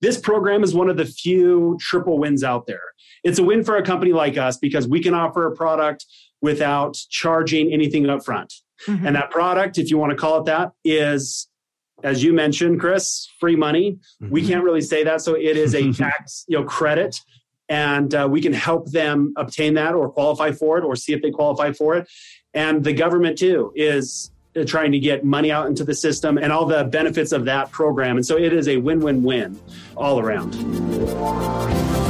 this program is one of the few triple wins out there. It's a win for a company like us because we can offer a product without charging anything up front. Mm-hmm. And that product, if you want to call it that, is as you mentioned, Chris, free money. Mm-hmm. We can't really say that. So it is a tax, you know, credit. And uh, we can help them obtain that or qualify for it or see if they qualify for it. And the government too is Uh, trying to get money out into the system and all the benefits of that program. And so it is a win-win-win all around.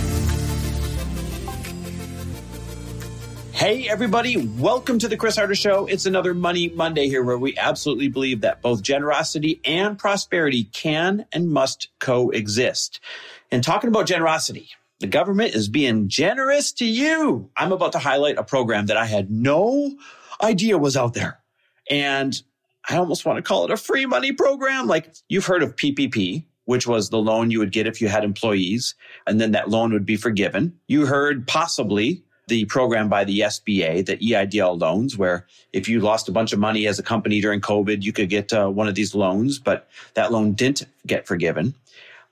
Hey, everybody, welcome to the Chris Harder Show. It's another Money Monday here where we absolutely believe that both generosity and prosperity can and must coexist. And talking about generosity, the government is being generous to you. I'm about to highlight a program that I had no idea was out there. And I almost want to call it a free money program. Like you've heard of PPP, which was the loan you would get if you had employees, and then that loan would be forgiven. You heard possibly the program by the SBA, the EIDL loans, where if you lost a bunch of money as a company during COVID, you could get uh, one of these loans, but that loan didn't get forgiven.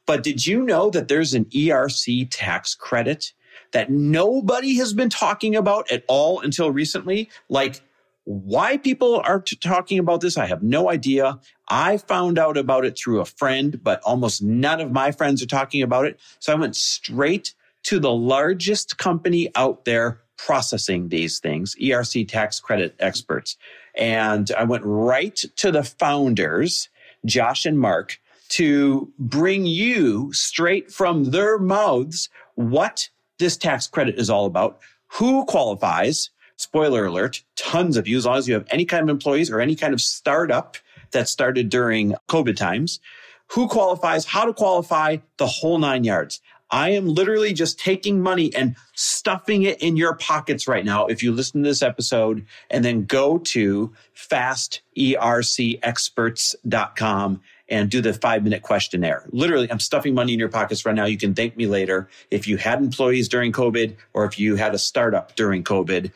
But did you know that there's an ERC tax credit that nobody has been talking about at all until recently? Like, why people are t- talking about this, I have no idea. I found out about it through a friend, but almost none of my friends are talking about it. So I went straight to the largest company out there processing these things, ERC tax credit experts. And I went right to the founders, Josh and Mark, to bring you straight from their mouths what this tax credit is all about, who qualifies. Spoiler alert, tons of you, as long as you have any kind of employees or any kind of startup that started during COVID times, who qualifies, how to qualify, the whole nine yards. I am literally just taking money and stuffing it in your pockets right now. If you listen to this episode and then go to fastercexperts.com and do the five minute questionnaire. Literally, I'm stuffing money in your pockets right now. You can thank me later. If you had employees during COVID or if you had a startup during COVID,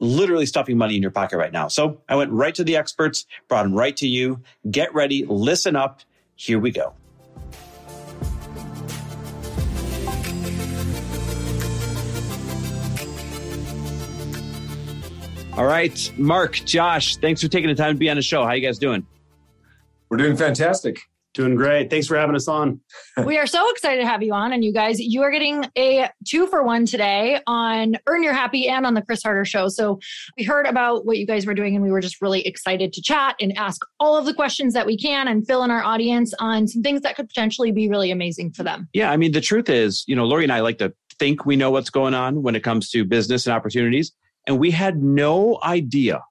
literally stuffing money in your pocket right now. So I went right to the experts, brought them right to you. Get ready, listen up. Here we go. All right, Mark, Josh, thanks for taking the time to be on the show. How you guys doing? We're doing fantastic. Doing great. Thanks for having us on. we are so excited to have you on. And you guys, you are getting a two for one today on Earn Your Happy and on the Chris Harder Show. So we heard about what you guys were doing and we were just really excited to chat and ask all of the questions that we can and fill in our audience on some things that could potentially be really amazing for them. Yeah. I mean, the truth is, you know, Lori and I like to think we know what's going on when it comes to business and opportunities. And we had no idea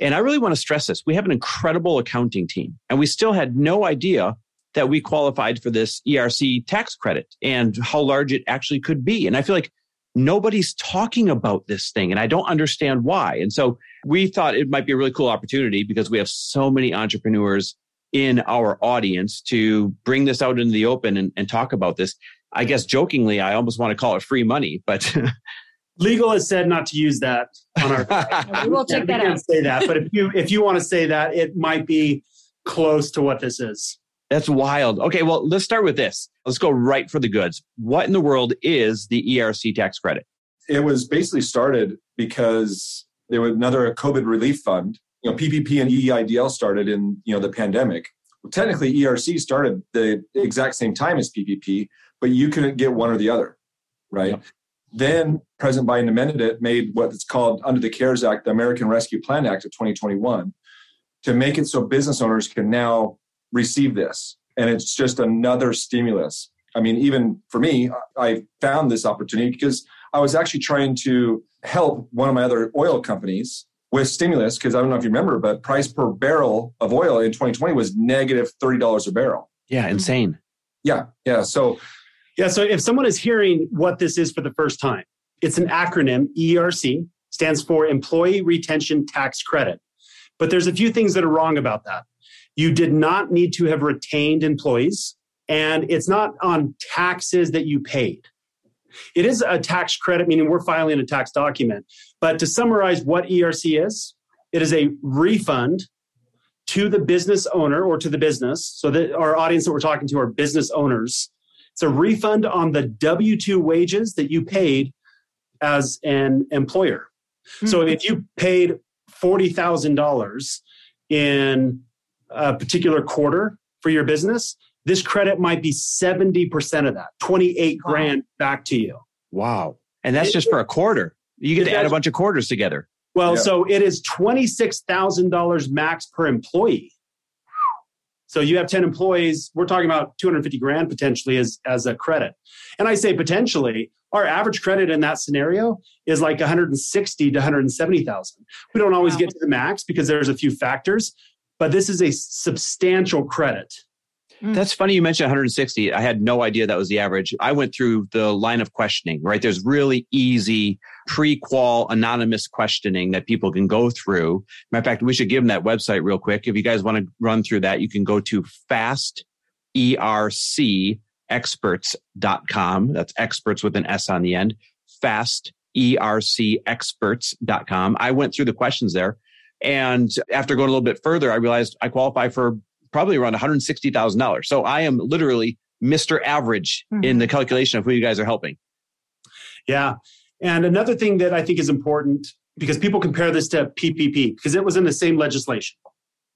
and I really want to stress this. We have an incredible accounting team, and we still had no idea that we qualified for this ERC tax credit and how large it actually could be. And I feel like nobody's talking about this thing, and I don't understand why. And so we thought it might be a really cool opportunity because we have so many entrepreneurs in our audience to bring this out into the open and, and talk about this. I guess jokingly, I almost want to call it free money, but legal has said not to use that on our. we will check that out. Say that, but if you if you want to say that, it might be close to what this is. That's wild. Okay, well, let's start with this. Let's go right for the goods. What in the world is the ERC tax credit? It was basically started because there was another COVID relief fund. You know, PPP and EIDL started in you know the pandemic. Well, technically, ERC started the exact same time as PPP, but you couldn't get one or the other, right? Yep. Then President Biden amended it, made what it's called under the CARES Act, the American Rescue Plan Act of 2021, to make it so business owners can now receive this. And it's just another stimulus. I mean, even for me, I found this opportunity because I was actually trying to help one of my other oil companies with stimulus because I don't know if you remember, but price per barrel of oil in 2020 was negative $30 a barrel. Yeah, insane. Yeah, yeah. So, yeah. So if someone is hearing what this is for the first time, it's an acronym ERC stands for Employee Retention Tax Credit. But there's a few things that are wrong about that. You did not need to have retained employees, and it's not on taxes that you paid. It is a tax credit, meaning we're filing a tax document. But to summarize what ERC is, it is a refund to the business owner or to the business. So that our audience that we're talking to are business owners. It's a refund on the W 2 wages that you paid as an employer. Mm-hmm. So if you paid $40,000 in a particular quarter for your business, this credit might be 70% of that, 28 wow. grand back to you. Wow. And that's it, just for a quarter. You get to add a bunch of quarters together. Well, yeah. so it is $26,000 max per employee. So you have 10 employees, we're talking about 250 grand potentially as, as a credit. And I say potentially, our average credit in that scenario is like 160 to 170,000. We don't always wow. get to the max because there's a few factors, but this is a substantial credit. Hmm. That's funny you mentioned 160. I had no idea that was the average. I went through the line of questioning, right? There's really easy pre-qual anonymous questioning that people can go through. Matter of fact, we should give them that website real quick. If you guys want to run through that, you can go to fastercexperts.com. That's experts with an S on the end. fastercexperts.com. I went through the questions there. And after going a little bit further, I realized I qualify for probably around $160,000. So I am literally Mr. Average mm-hmm. in the calculation of who you guys are helping. Yeah. And another thing that I think is important because people compare this to PPP because it was in the same legislation.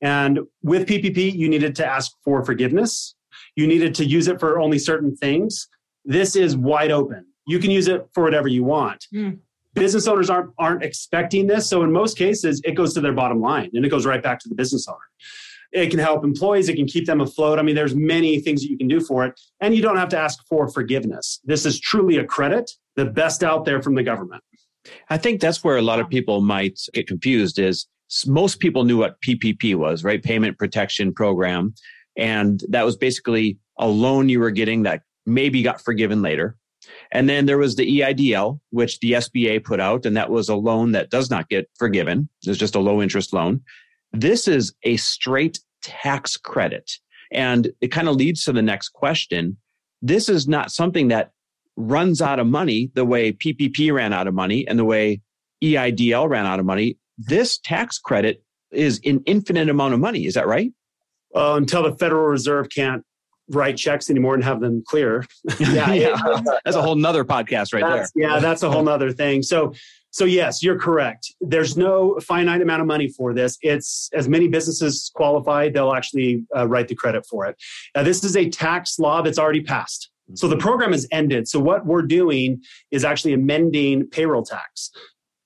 And with PPP, you needed to ask for forgiveness. You needed to use it for only certain things. This is wide open. You can use it for whatever you want. Mm. Business owners aren't, aren't expecting this. So in most cases, it goes to their bottom line and it goes right back to the business owner. It can help employees. It can keep them afloat. I mean, there's many things that you can do for it. And you don't have to ask for forgiveness. This is truly a credit, the best out there from the government. I think that's where a lot of people might get confused is most people knew what PPP was, right? Payment Protection Program. And that was basically a loan you were getting that maybe got forgiven later. And then there was the EIDL, which the SBA put out, and that was a loan that does not get forgiven. It's just a low interest loan. This is a straight tax credit. And it kind of leads to the next question. This is not something that runs out of money the way PPP ran out of money and the way EIDL ran out of money. This tax credit is an infinite amount of money. Is that right? Well, until the Federal Reserve can't write checks anymore and have them clear. yeah, yeah. that's a whole nother podcast right that's, there. Yeah, that's a whole nother thing. So so yes, you're correct. There's no finite amount of money for this. It's as many businesses qualify, they'll actually uh, write the credit for it. Now, this is a tax law that's already passed. So the program has ended. So what we're doing is actually amending payroll tax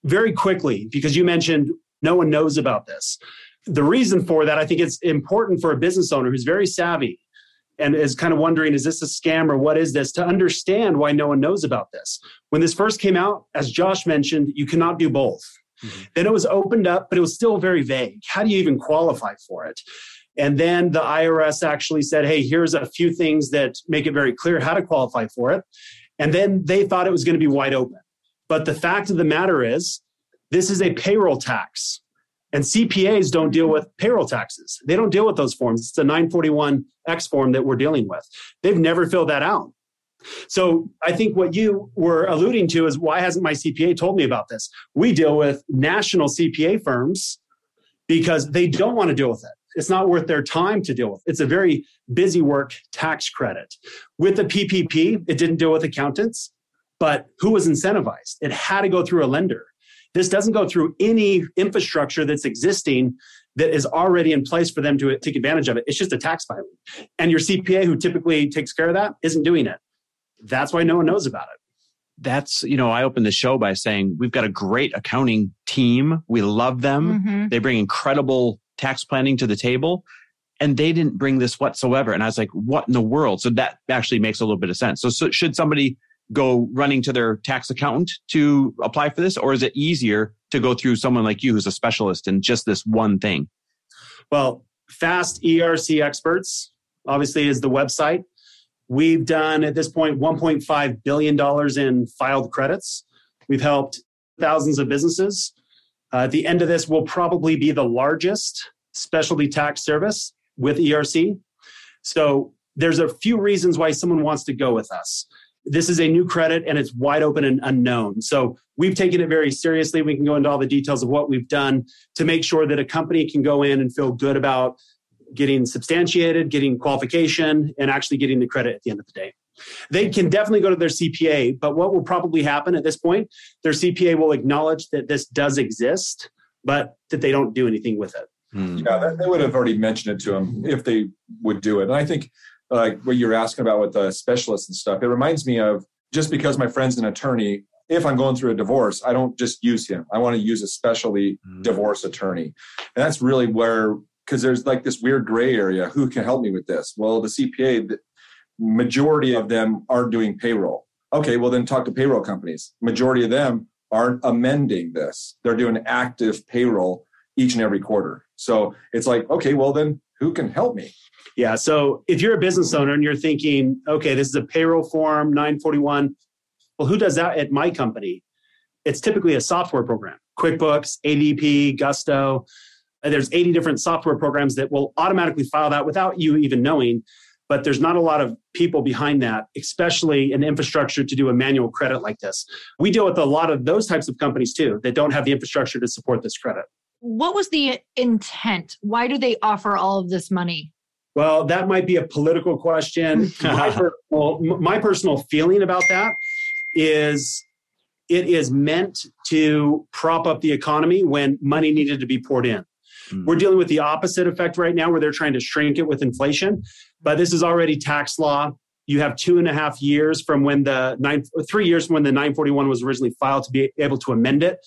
very quickly because you mentioned no one knows about this. The reason for that, I think it's important for a business owner who's very savvy and is kind of wondering, is this a scam or what is this, to understand why no one knows about this. When this first came out, as Josh mentioned, you cannot do both. Mm-hmm. Then it was opened up, but it was still very vague. How do you even qualify for it? And then the IRS actually said, hey, here's a few things that make it very clear how to qualify for it. And then they thought it was going to be wide open. But the fact of the matter is, this is a payroll tax. And CPAs don't deal with payroll taxes. They don't deal with those forms. It's a 941X form that we're dealing with. They've never filled that out. So I think what you were alluding to is why hasn't my CPA told me about this? We deal with national CPA firms because they don't want to deal with it. It's not worth their time to deal with. It's a very busy work tax credit. With the PPP, it didn't deal with accountants, but who was incentivized? It had to go through a lender. This doesn't go through any infrastructure that's existing that is already in place for them to take advantage of it. It's just a tax filing. And your CPA, who typically takes care of that, isn't doing it. That's why no one knows about it. That's, you know, I opened the show by saying we've got a great accounting team. We love them. Mm-hmm. They bring incredible tax planning to the table. and they didn't bring this whatsoever. And I was like, what in the world? So that actually makes a little bit of sense. So, so should somebody go running to their tax accountant to apply for this? Or is it easier to go through someone like you who's a specialist in just this one thing? Well, Fast ERC Experts obviously is the website. We've done at this point 1.5 billion in filed credits. We've helped thousands of businesses. Uh, at the end of this, we'll probably be the largest specialty tax service with ERC. So there's a few reasons why someone wants to go with us. This is a new credit and it's wide open and unknown. So we've taken it very seriously. We can go into all the details of what we've done to make sure that a company can go in and feel good about getting substantiated, getting qualification, and actually getting the credit at the end of the day. They can definitely go to their CPA, but what will probably happen at this point, their CPA will acknowledge that this does exist, but that they don't do anything with it. Hmm. Yeah, they would have already mentioned it to them if they would do it. And I think like what you're asking about with the specialists and stuff, it reminds me of just because my friend's an attorney, if I'm going through a divorce, I don't just use him. I want to use a specialty mm. divorce attorney. And that's really where, because there's like this weird gray area. Who can help me with this? Well, the CPA, the majority of them aren't doing payroll. Okay, well, then talk to payroll companies. Majority of them aren't amending this, they're doing active payroll each and every quarter. So it's like, okay, well, then who can help me? Yeah. So if you're a business owner and you're thinking, okay, this is a payroll form 941, well, who does that at my company? It's typically a software program QuickBooks, ADP, Gusto. Uh, there's 80 different software programs that will automatically file that without you even knowing. But there's not a lot of people behind that, especially an infrastructure to do a manual credit like this. We deal with a lot of those types of companies too that don't have the infrastructure to support this credit. What was the intent? Why do they offer all of this money? Well, that might be a political question. my, personal, my personal feeling about that is it is meant to prop up the economy when money needed to be poured in. Mm. We're dealing with the opposite effect right now where they're trying to shrink it with inflation, but this is already tax law. You have two and a half years from when the nine, three years from when the 941 was originally filed to be able to amend it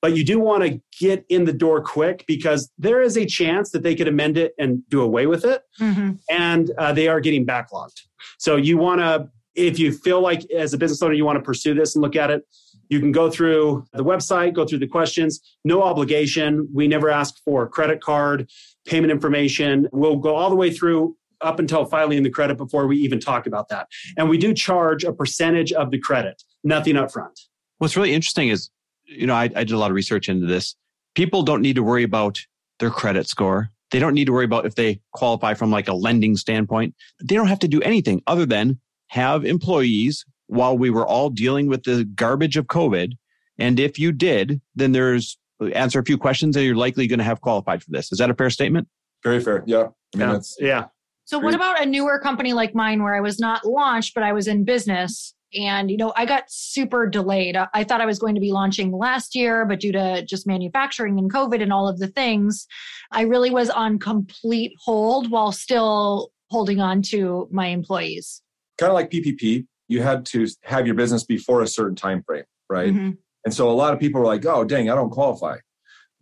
but you do want to get in the door quick because there is a chance that they could amend it and do away with it. Mm-hmm. And uh, they are getting backlogged. So you want to, if you feel like as a business owner, you want to pursue this and look at it, you can go through the website, go through the questions, no obligation. We never ask for credit card, payment information. We'll go all the way through up until filing the credit before we even talk about that. And we do charge a percentage of the credit, nothing up front. What's really interesting is you know, I, I did a lot of research into this. People don't need to worry about their credit score. They don't need to worry about if they qualify from like a lending standpoint. They don't have to do anything other than have employees while we were all dealing with the garbage of COVID. And if you did, then there's uh, answer a few questions and you're likely going to have qualified for this. Is that a fair statement? Very fair. Yeah. I mean, yeah. yeah. So, what about a newer company like mine where I was not launched, but I was in business? And, you know, I got super delayed. I thought I was going to be launching last year, but due to just manufacturing and COVID and all of the things, I really was on complete hold while still holding on to my employees. Kind of like PPP, you had to have your business before a certain time frame, right? Mm-hmm. And so a lot of people were like, oh, dang, I don't qualify.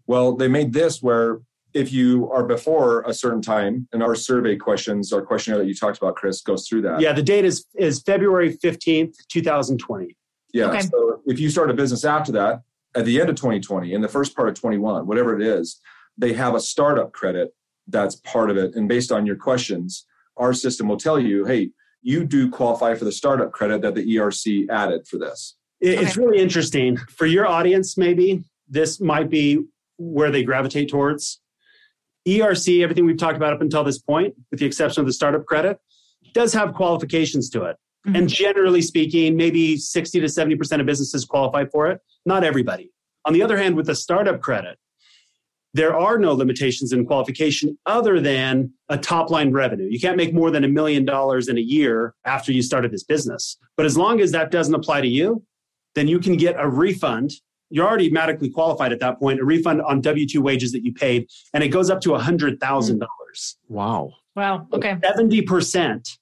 Well, they made this where if you are before a certain time, and our survey questions, our questionnaire that you talked about, Chris, goes through that. Yeah, the date is is February fifteenth, two thousand twenty. Yeah. Okay. So if you start a business after that, at the end of 2020, in the first part of 21, whatever it is, they have a startup credit that's part of it. And based on your questions, our system will tell you, hey, you do qualify for the startup credit that the ERC added for this. It's okay. really interesting. For your audience, maybe this might be where they gravitate towards. ERC, everything we've talked about up until this point, with the exception of the startup credit, does have qualifications to it. Mm-hmm. And generally speaking, maybe 60 to 70% of businesses qualify for it, not everybody. On the other hand, with the startup credit, there are no limitations in qualification other than a top line revenue. You can't make more than a million dollars in a year after you started this business. But as long as that doesn't apply to you, then you can get a refund you're already medically qualified at that point, a refund on W 2 wages that you paid, and it goes up to $100,000. Wow. Wow. Okay. 70%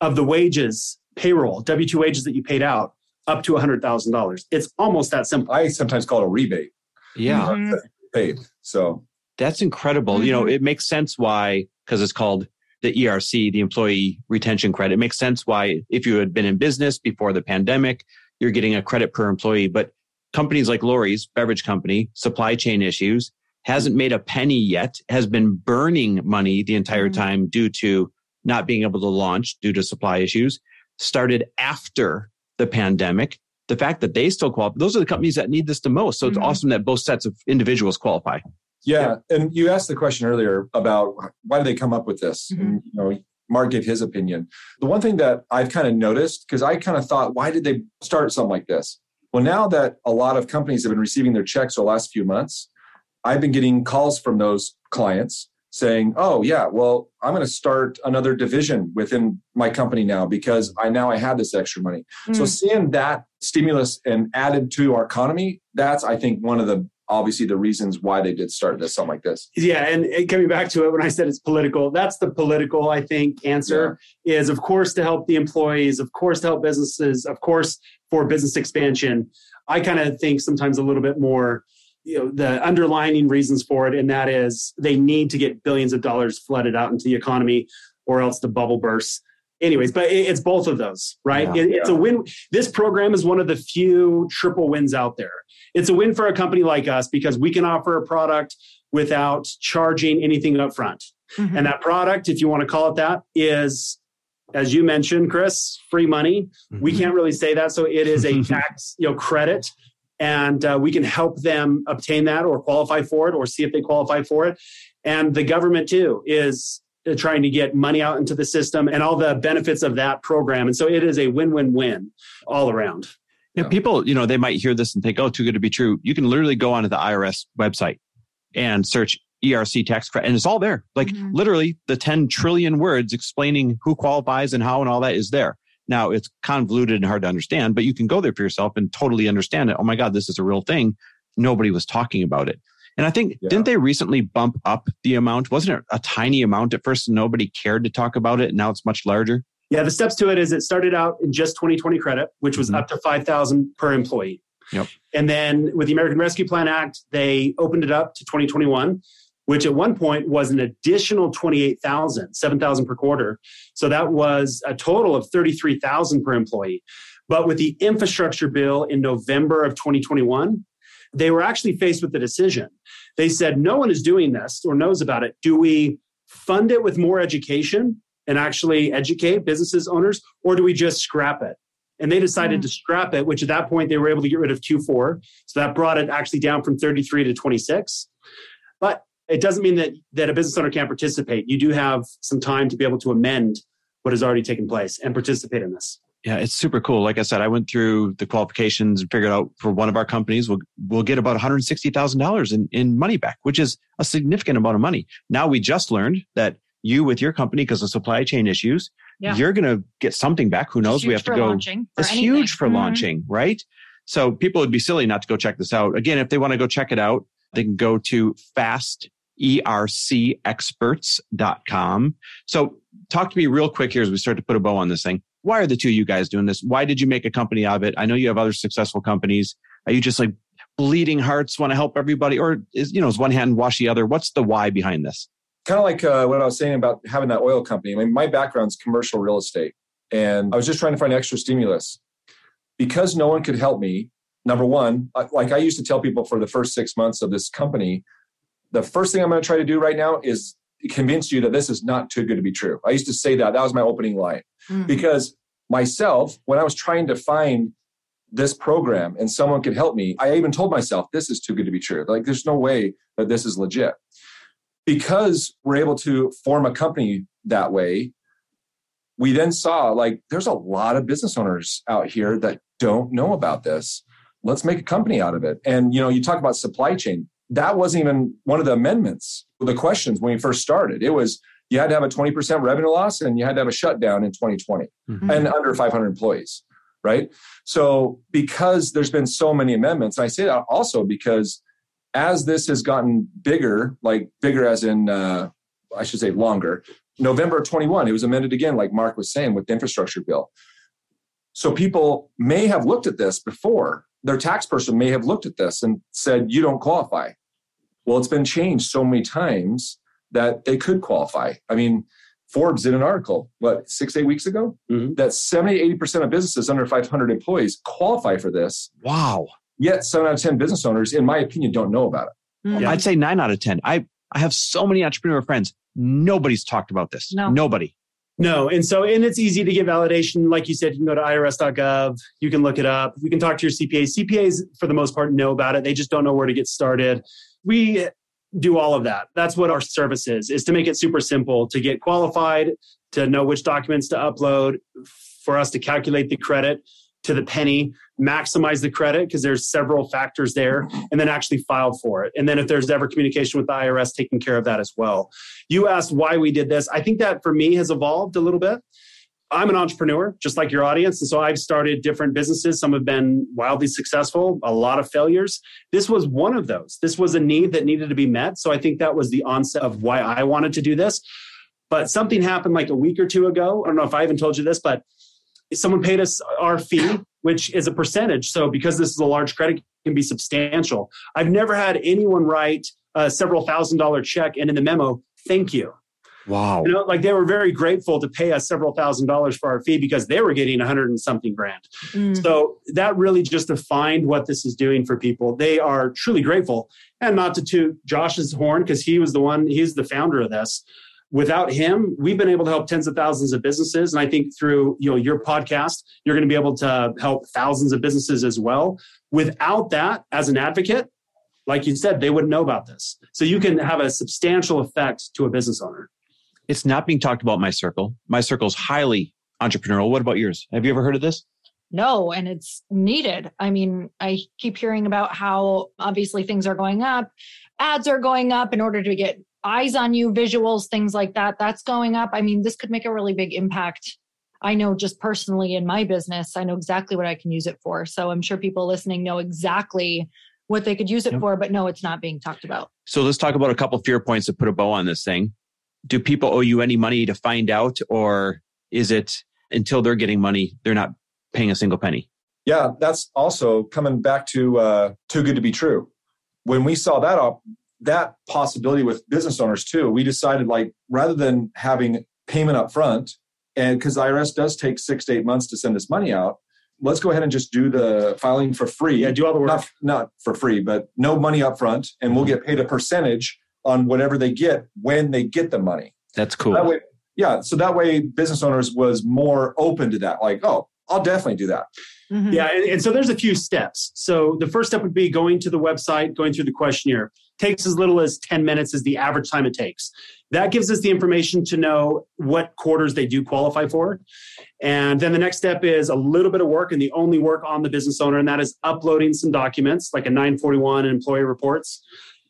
of the wages, payroll, W 2 wages that you paid out, up to $100,000. It's almost that simple. I sometimes call it a rebate. Yeah. Mm-hmm. Paid. So that's incredible. Mm-hmm. You know, mm-hmm. it makes sense why because it's called the ERC, the employee retention credit. It makes sense why if you had been in business before the pandemic, you're getting a credit per employee. But companies like Lori's beverage company, supply chain issues, hasn't made a penny yet, has been burning money the entire mm-hmm. time due to not being able to launch due to supply issues, started after the pandemic. The fact that they still qualify, those are the companies that need this the most. So mm-hmm. it's awesome that both sets of individuals qualify. Yeah, and you asked the question earlier about why did they come up with this? Mm-hmm. And, you know, Mark gave his opinion. The one thing that I've kind of noticed because I kind of thought, why did they start something like this? Well, now that a lot of companies have been receiving their checks the last few months, I've been getting calls from those clients saying, "Oh yeah, well, I'm going to start another division within my company now because I now I have this extra money." Mm. So seeing that stimulus and added to our economy, that's I think one of the obviously the reasons why they did start this something like this. Yeah, and coming back to it when I said it's political, that's the political I think answer yeah. is of course to help the employees, of course to help businesses, of course for business expansion. I kind of think sometimes a little bit more you know the underlining reasons for it and that is they need to get billions of dollars flooded out into the economy or else the bubble bursts anyways but it's both of those right? Yeah, it's a win this program is one of the few triple wins out there. It's a win for a company like us because we can offer a product without charging anything up front mm-hmm. and that product if you want to call it that is as you mentioned chris free money. Mm-hmm. we can't really say that so it is a tax you know credit. And uh, we can help them obtain that or qualify for it or see if they qualify for it. And the government too is trying to get money out into the system and all the benefits of that program and so it is a win-win-win all around yeah, people you know they might hear this and think oh too good to be true you can literally go onto the irs website and search ERC tax credit, and it's all there. Like mm-hmm. literally, the 10 trillion words explaining who qualifies and how and all that is there. Now it's convoluted and hard to understand, but you can go there for yourself and totally understand it. Oh my God, this is a real thing. Nobody was talking about it. And I think, yeah. didn't they recently bump up the amount? Wasn't it a tiny amount at first nobody cared to talk about it? And now it's much larger? Yeah, the steps to it is it started out in just 2020 credit, which was mm-hmm. up to 5,000 per employee. Yep. And then with the American Rescue Plan Act, they opened it up to 2021 which at one point was an additional 28,000, 7,000 per quarter. So that was a total of 33,000 per employee. But with the infrastructure bill in November of 2021, they were actually faced with the decision. They said, no one is doing this or knows about it. Do we fund it with more education and actually educate businesses owners, or do we just scrap it? And they decided mm. to scrap it, which at that point they were able to get rid of Q4. So that brought it actually down from 33 to 26. But it doesn't mean that that a business owner can't participate. You do have some time to be able to amend what has already taken place and participate in this. Yeah, it's super cool. Like I said, I went through the qualifications and figured out for one of our companies, we'll, we'll get about $160,000 in, in money back, which is a significant amount of money. Now we just learned that you with your company, because of supply chain issues, yeah. you're going to get something back. Who knows? We have to go. Launching, it's anything. huge for mm-hmm. launching, right? So people would be silly not to go check this out. Again, if they want to go check it out, they can go to fast ercexperts.com. So talk to me real quick here as we start to put a bow on this thing. Why are the two of you guys doing this? Why did you make a company out of it? I know you have other successful companies. Are you just like bleeding hearts, want to help everybody? Or is, you know, is one hand wash the other? What's the why behind this? Kind of like uh, what I was saying about having that oil company. I mean, my background's commercial real estate. And I was just trying to find extra stimulus. Because no one could help me, number one, like I used to tell people for the first six months of this company, the first thing I'm going to try to do right now is convince you that this is not too good to be true. I used to say that. That was my opening line. Mm-hmm. Because myself, when I was trying to find this program and someone could help me, I even told myself, this is too good to be true. Like, there's no way that this is legit. Because we're able to form a company that way, we then saw like there's a lot of business owners out here that don't know about this. Let's make a company out of it. And you know, you talk about supply chain that wasn't even one of the amendments, the questions when we first started. It was you had to have a 20% revenue loss and you had to have a shutdown in 2020 mm-hmm. and under 500 employees, right? So, because there's been so many amendments, I say that also because as this has gotten bigger, like bigger as in, uh, I should say longer, November 21, it was amended again, like Mark was saying, with the infrastructure bill. So people may have looked at this before. Their tax person may have looked at this and said, you don't qualify. Well, it's been changed so many times that they could qualify. I mean, Forbes did an article, what, six, eight weeks ago, Mhm. that 70, 80% of businesses under 500 employees qualify for this. Wow. Yet seven out of 10 business owners, in my opinion, don't know about it. Mhm. I'd say nine out of 10. I, I have so many entrepreneur friends. Nobody's talked about this. No. Nobody. No, and so and it's easy to get validation. Like you said, you can go to irs.gov, you can look it up, you can talk to your CPA. CPAs, for the most part, know about it. They just don't know where to get started. We do all of that. That's what our service is, is to make it super simple to get qualified, to know which documents to upload, for us to calculate the credit to the penny, maximize the credit because there's several factors there, and then actually file for it. And then if there's ever communication with the IRS, taking care of that as well. You asked why we did this. I think that for me has evolved a little bit. I'm an entrepreneur, just like your audience. And so I've started different businesses. Some have been wildly successful, a lot of failures. This was one of those. This was a need that needed to be met. So I think that was the onset of why I wanted to do this. But something happened like a week or two ago. I don't know if I even told you this, but someone paid us our fee, which is a percentage. So because this is a large credit, it can be substantial. I've never had anyone write a several thousand dollar check and in the memo, thank you. Wow. You know, like they were very grateful to pay us several thousand dollars for our fee because they were getting a hundred and something grand. Mm. So that really just defined what this is doing for people. They are truly grateful. And not to toot Josh's horn, because he was the one, he's the founder of this. Without him, we've been able to help tens of thousands of businesses. And I think through you know your podcast, you're going to be able to help thousands of businesses as well. Without that, as an advocate, like you said, they wouldn't know about this. So you can have a substantial effect to a business owner. It's not being talked about in my circle. My circle's highly entrepreneurial. What about yours? Have you ever heard of this? No, and it's needed. I mean, I keep hearing about how obviously things are going up, ads are going up in order to get eyes on you, visuals, things like that. That's going up. I mean, this could make a really big impact. I know just personally in my business, I know exactly what I can use it for. So I'm sure people listening know exactly what they could use it Yep. for, but no, it's not being talked about. So let's talk about a couple fear points to put a bow on this thing. Do people owe you any money to find out, or is it until they're getting money, they're not paying a single penny? Yeah, that's also coming back to uh, too good to be true. When we saw that up, that possibility with business owners too, we decided like rather than having payment up front, and because IRS does take six to eight months to send this money out, let's go ahead and just do the filing for free. Yeah, do all the work. not not for free, but no money up front, and we'll get paid a percentage on whatever they get when they get the money. That's cool. That way, yeah. So that way, business owners was more open to that. Like, oh, I'll definitely do that. Mhm. Yeah, and, and so there's a few steps. So the first step would be going to the website, going through the questionnaire. Takes as little as 10 minutes is the average time it takes. That gives us the information to know what quarters they do qualify for. And then the next step is a little bit of work and the only work on the business owner, and that is uploading some documents like a 941 and employee reports.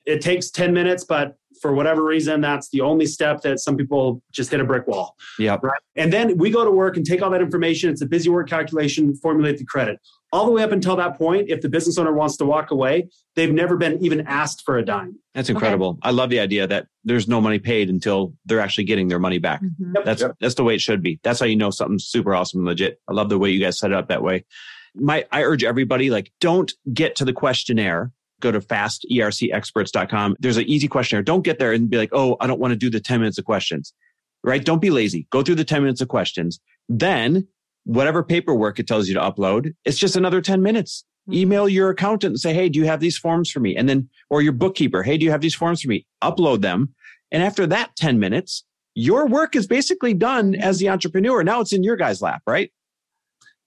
It takes 10 minutes, but for whatever reason, that's the only step that some people just hit a brick wall. Yep. Right. And then we go to work and take all that information. It's a busy work calculation, formulate the credit. All the way up until that point, if the business owner wants to walk away, they've never been even asked for a dime. That's incredible. I love the idea that there's no money paid until they're actually getting their money back. Mhm. That's Yep. that's the way it should be. That's how you know something's super awesome and legit. I love the way you guys set it up that way. My I urge everybody like don't get to the questionnaire. Go to fastercexperts.com. There's an easy questionnaire. Don't get there and be like, "Oh, I don't want to do the 10 minutes of questions." Right? Don't be lazy. Go through the 10 minutes of questions. Then whatever paperwork it tells you to upload, it's just another 10 minutes. Mm-hmm. Email your accountant and say, "Hey, do you have these forms for me?" And then or your bookkeeper, "Hey, do you have these forms for me?" Upload them. And after that 10 minutes, your work is basically done as the entrepreneur. Now it's in your guy's lap, right?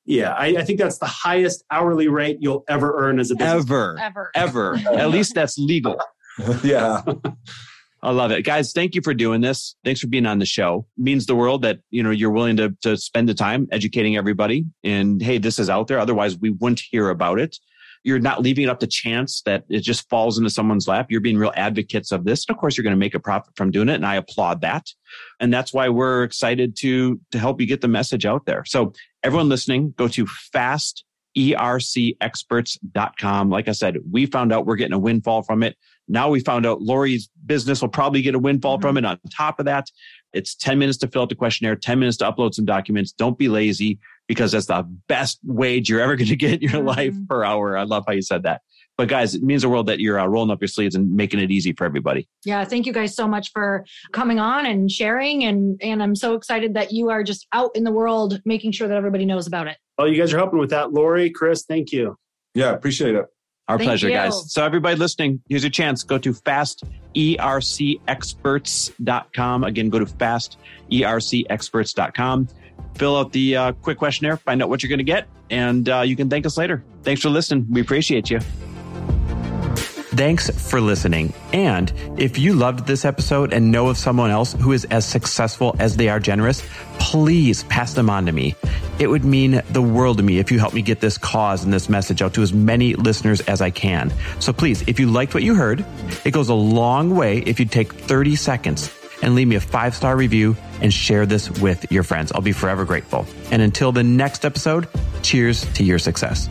Yeah, I, I think that's the highest hourly rate you'll ever earn as a business. Ever, Ever. ever. At least that's legal. yeah. I love it. Guys, thank you for doing this. Thanks for being on the show. It means the world that, you know, you're willing to, to spend the time educating everybody. And hey, this is out there. Otherwise, we wouldn't hear about it. You're not leaving it up to chance that it just falls into someone's lap. You're being real advocates of this. And of course, you're going to make a profit from doing it. And I applaud that. And that's why we're excited to, to help you get the message out there. So everyone listening, go to fast E ercexperts.com. Like I said, we found out we're getting a windfall from it. Now we found out Lori's business will probably get a windfall from it. Mm-hmm. On top of that, it's 10 minutes to fill out the questionnaire, 10 minutes to upload some documents. Don't be lazy. Because that's the best wage you're ever going to get in your mm-hmm. life per hour. I love how you said that. But guys, it means the world that you're uh, rolling up your sleeves and making it easy for everybody. Yeah, thank you guys so much for coming on and sharing. And and I'm so excited that you are just out in the world making sure that everybody knows about it. Oh, you guys are helping with that, Lori, Chris. Thank you. Yeah, appreciate it. Our Thank pleasure, you. guys. So, everybody listening, here's your chance. Go to fastercexperts.com. Again, go to fastercexperts.com. Fill out the uh, quick questionnaire, find out what you're going to get, and uh, you can thank us later. Thanks for listening. We appreciate you. Thanks for listening. And if you loved this episode and know of someone else who is as successful as they are generous, please pass them on to me. It would mean the world to me if you help me get this cause and this message out to as many listeners as I can. So please, if you liked what you heard, it goes a long way if you take 30 seconds and leave me a five star review and share this with your friends. I'll be forever grateful. And until the next episode, cheers to your success.